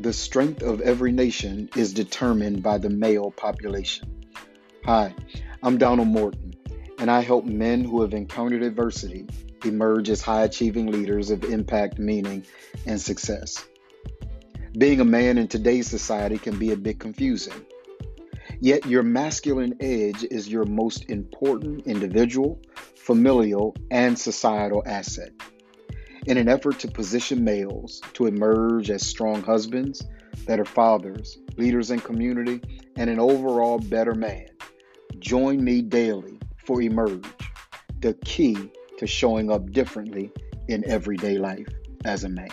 The strength of every nation is determined by the male population. Hi, I'm Donald Morton, and I help men who have encountered adversity emerge as high achieving leaders of impact, meaning, and success. Being a man in today's society can be a bit confusing. Yet, your masculine edge is your most important individual, familial, and societal asset in an effort to position males to emerge as strong husbands, better fathers, leaders in community, and an overall better man. Join me daily for Emerge, the key to showing up differently in everyday life as a man.